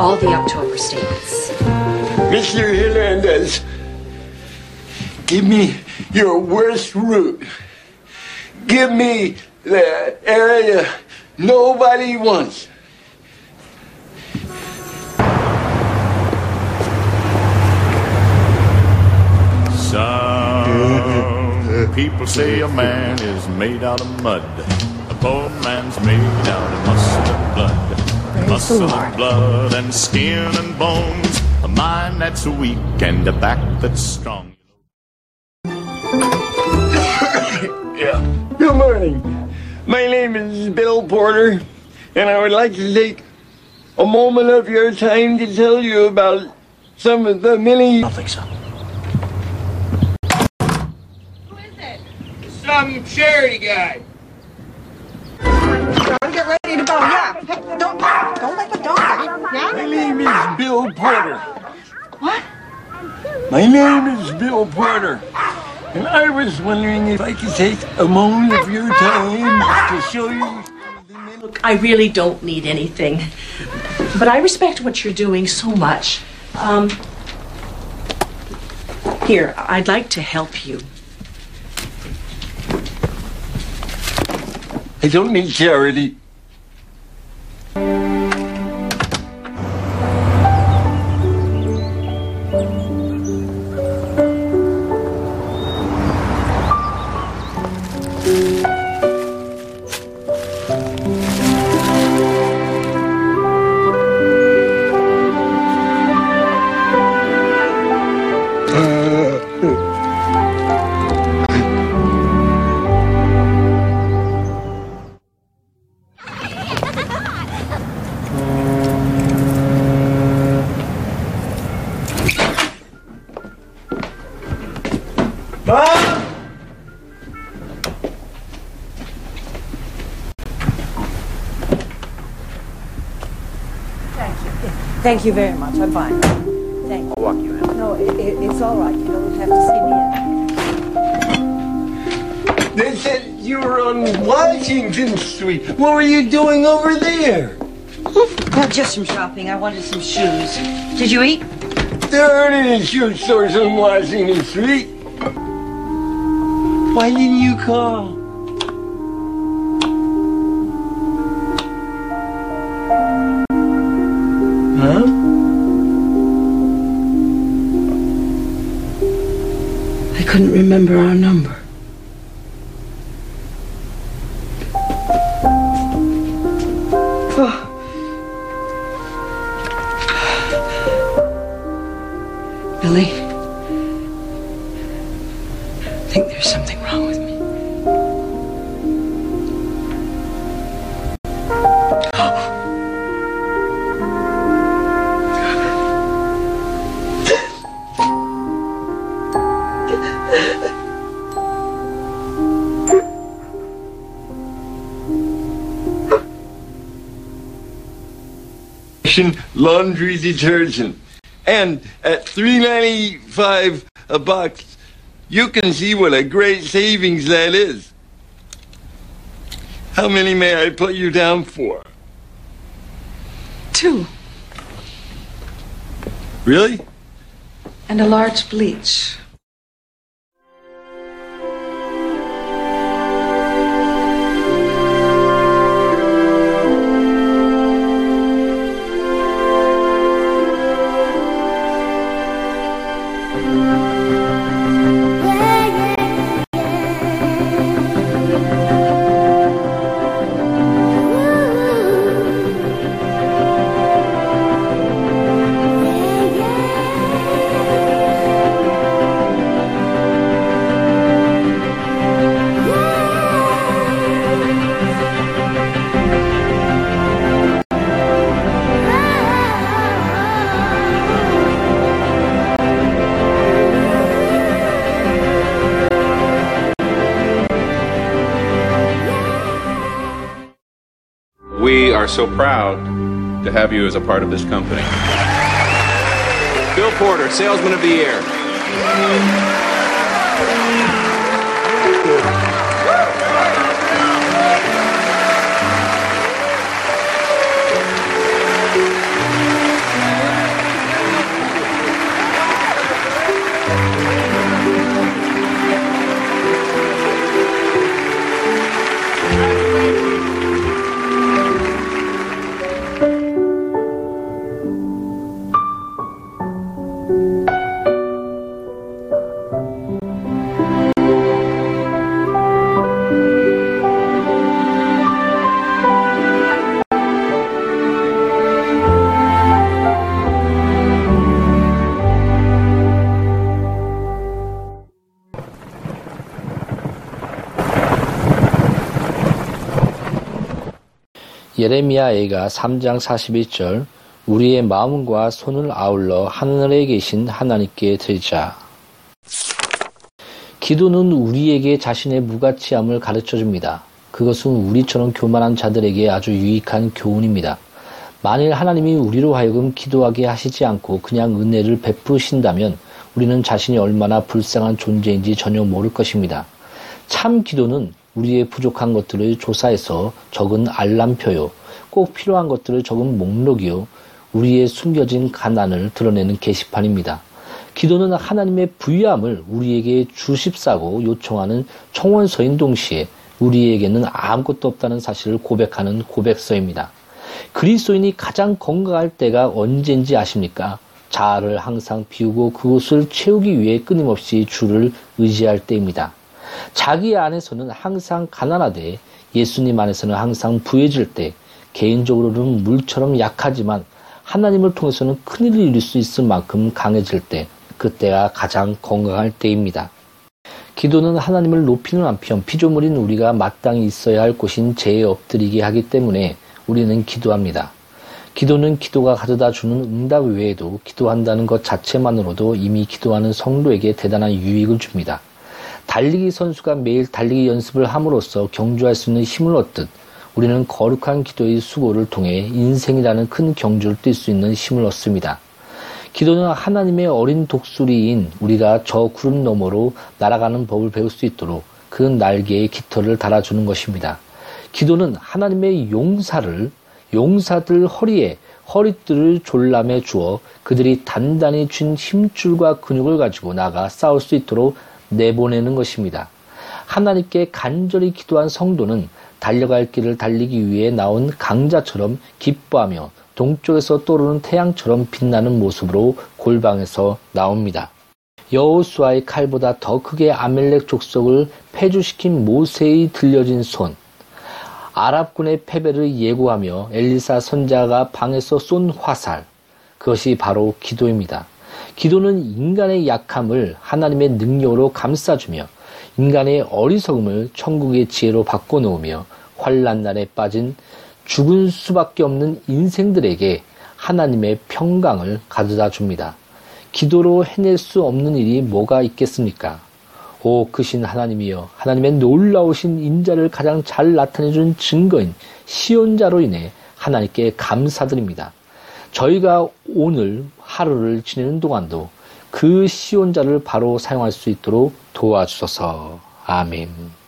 all the October statements. Mr. Hernandez, give me your worst route. Give me the area nobody wants. Some people say a man is made out of mud. A poor man's made out of muscle and blood. muscle and blood and skin and bones. A mind that's weak and a back that's strong. Yeah. Good morning. My name is Bill Porter, and I would like to take a moment of your time to tell you about some of the many. I don't think so. Who is it? Some charity guy. Gotta get ready to go. Yeah. Hey, don't don't let the dog. My Yeah. name is Bill Porter. What? My name is Bill Porter. And I was wondering if I could take a moment of your time to show you. Look, I really don't need anything, but I respect what you're doing so much. Um, here, I'd like to help you. I don't need charity. Thank you very much. I'm fine. Thank you. I'll walk you in. No, it, it, it's all right. You don't have to see me in. They said you were on Washington Street. What were you doing over there? Oh, just some shopping. I wanted some shoes. Did you eat? There aren't any shoe stores on Washington Street. Why didn't you call? I couldn't remember our number. Laundry detergent. And at $3.95 a box, you can see what a great savings that is. How many may I put you down for? Two. Really? And a large bleach. Are so proud to have you as a part of this company. Bill Porter, Salesman of the Year. 예레미야애가 3장 41절 우리의 마음과 손을 아울러 하늘에 계신 하나님께 드리자. 기도는 우리에게 자신의 무가치함을 가르쳐 줍니다. 그것은 우리처럼 교만한 자들에게 아주 유익한 교훈입니다. 만일 하나님이 우리로 하여금 기도하게 하시지 않고 그냥 은혜를 베푸신다면 우리는 자신이 얼마나 불쌍한 존재인지 전혀 모를 것입니다. 참 기도는 우리의 부족한 것들을 조사해서 적은 알람표요. 꼭 필요한 것들을 적은 목록이요. 우리의 숨겨진 가난을 드러내는 게시판입니다. 기도는 하나님의 부유함을 우리에게 주십사고 요청하는 청원서인 동시에 우리에게는 아무것도 없다는 사실을 고백하는 고백서입니다. 그리스도인이 가장 건강할 때가 언제인지 아십니까? 자아를 항상 비우고 그곳을 채우기 위해 끊임없이 주를 의지할 때입니다. 자기 안에서는 항상 가난하되 예수님 안에서는 항상 부해질 때 개인적으로는 물처럼 약하지만 하나님을 통해서는 큰일을 이룰 수 있을 만큼 강해질 때 그때가 가장 건강할 때입니다. 기도는 하나님을 높이는 한편 피조물인 우리가 마땅히 있어야 할 곳인 죄에 엎드리게 하기 때문에 우리는 기도합니다. 기도는 기도가 가져다 주는 응답 외에도 기도한다는 것 자체만으로도 이미 기도하는 성도에게 대단한 유익을 줍니다. 달리기 선수가 매일 달리기 연습을 함으로써 경주할 수 있는 힘을 얻듯 우리는 거룩한 기도의 수고를 통해 인생이라는 큰 경주를 뛸 수 있는 힘을 얻습니다. 기도는 하나님의 어린 독수리인 우리가 저 구름 너머로 날아가는 법을 배울 수 있도록 그 날개에 깃털을 달아주는 것입니다. 기도는 하나님의 용사를 용사들 허리에 허리띠를 졸람해 주어 그들이 단단히 쥔 힘줄과 근육을 가지고 나가 싸울 수 있도록 내보내는 것입니다. 하나님께 간절히 기도한 성도는 달려갈 길을 달리기 위해 나온 강자처럼 기뻐하며 동쪽에서 떠오르는 태양처럼 빛나는 모습으로 골방에서 나옵니다. 여호수아의 칼보다 더 크게 아멜렉 족속을 폐주시킨 모세의 들려진 손, 아랍군의 패배를 예고하며 엘리사 선자가 방에서 쏜 화살, 그것이 바로 기도입니다. 기도는 인간의 약함을 하나님의 능력으로 감싸주며 인간의 어리석음을 천국의 지혜로 바꿔놓으며 환란 날에 빠진 죽은 수밖에 없는 인생들에게 하나님의 평강을 가져다 줍니다. 기도로 해낼 수 없는 일이 뭐가 있겠습니까? 오 크신 하나님이여 하나님의 놀라우신 인자를 가장 잘 나타내준 증거인 시온자로 인해 하나님께 감사드립니다. 저희가 오늘 하루를 지내는 동안도 그 시온자를 바로 사용할 수 있도록 도와주소서. 아멘.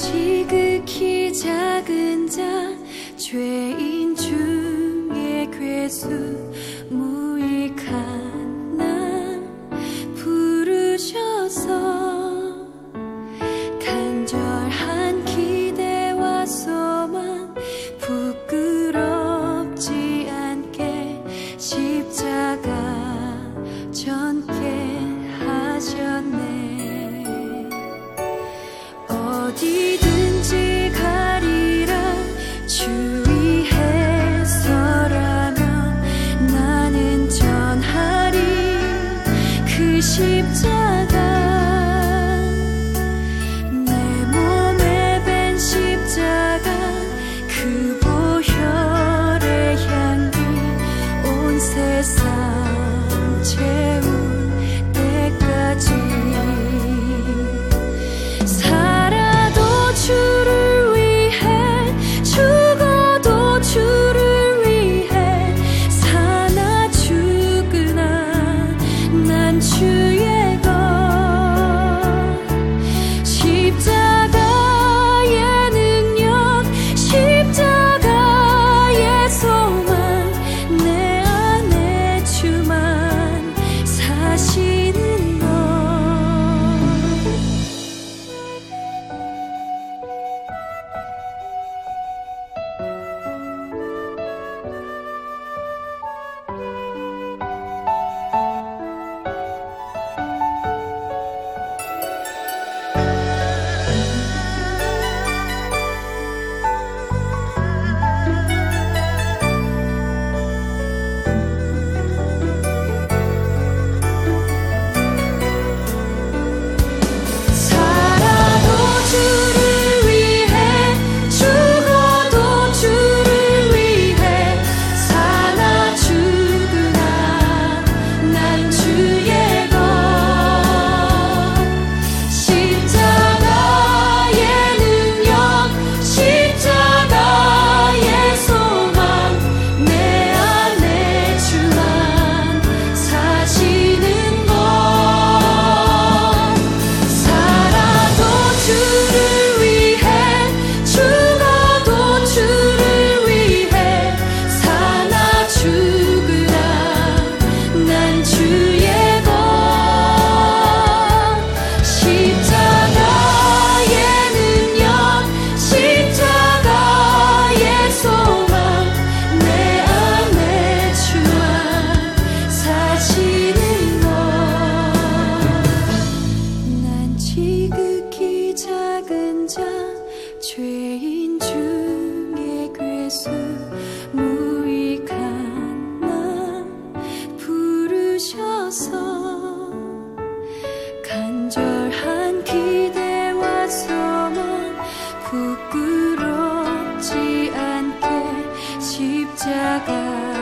지극히 작은 자 죄인 중에 괴수 무익한 나 부르셔서 간절한 기대와 소망 부끄럽지 않게 십자가 지 않게 십자가